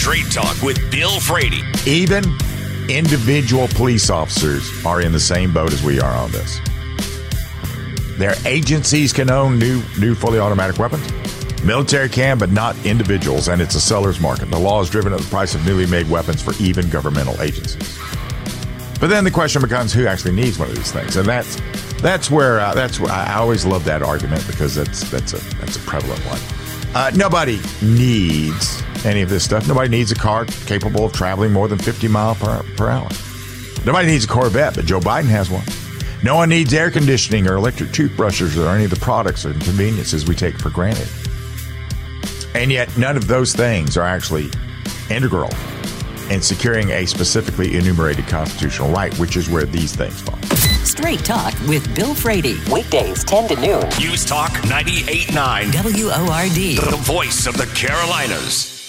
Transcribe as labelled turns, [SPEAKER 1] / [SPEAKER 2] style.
[SPEAKER 1] Straight Talk with Bill Frady.
[SPEAKER 2] Even individual police officers are in the same boat as we are on this. Their agencies can own new new fully automatic weapons. Military can, but not individuals, and it's a seller's market. The law is driven at the price of newly made weapons for even governmental agencies. But then the question becomes, who actually needs one of these things? And that's that's where uh, that's where I always love that argument because that's that's a that's a prevalent one. Uh, nobody needs any of this stuff. Nobody needs a car capable of traveling more than 50 mile per, per hour. Nobody needs a Corvette, but Joe Biden has one. No one needs air conditioning or electric toothbrushes or any of the products and conveniences we take for granted. And yet, none of those things are actually integral in securing a specifically enumerated constitutional right, which is where these things fall.
[SPEAKER 3] Straight Talk with Bill Frady. Weekdays 10 to noon.
[SPEAKER 1] News Talk 98.9.
[SPEAKER 3] WORD.
[SPEAKER 1] The voice of the Carolinas.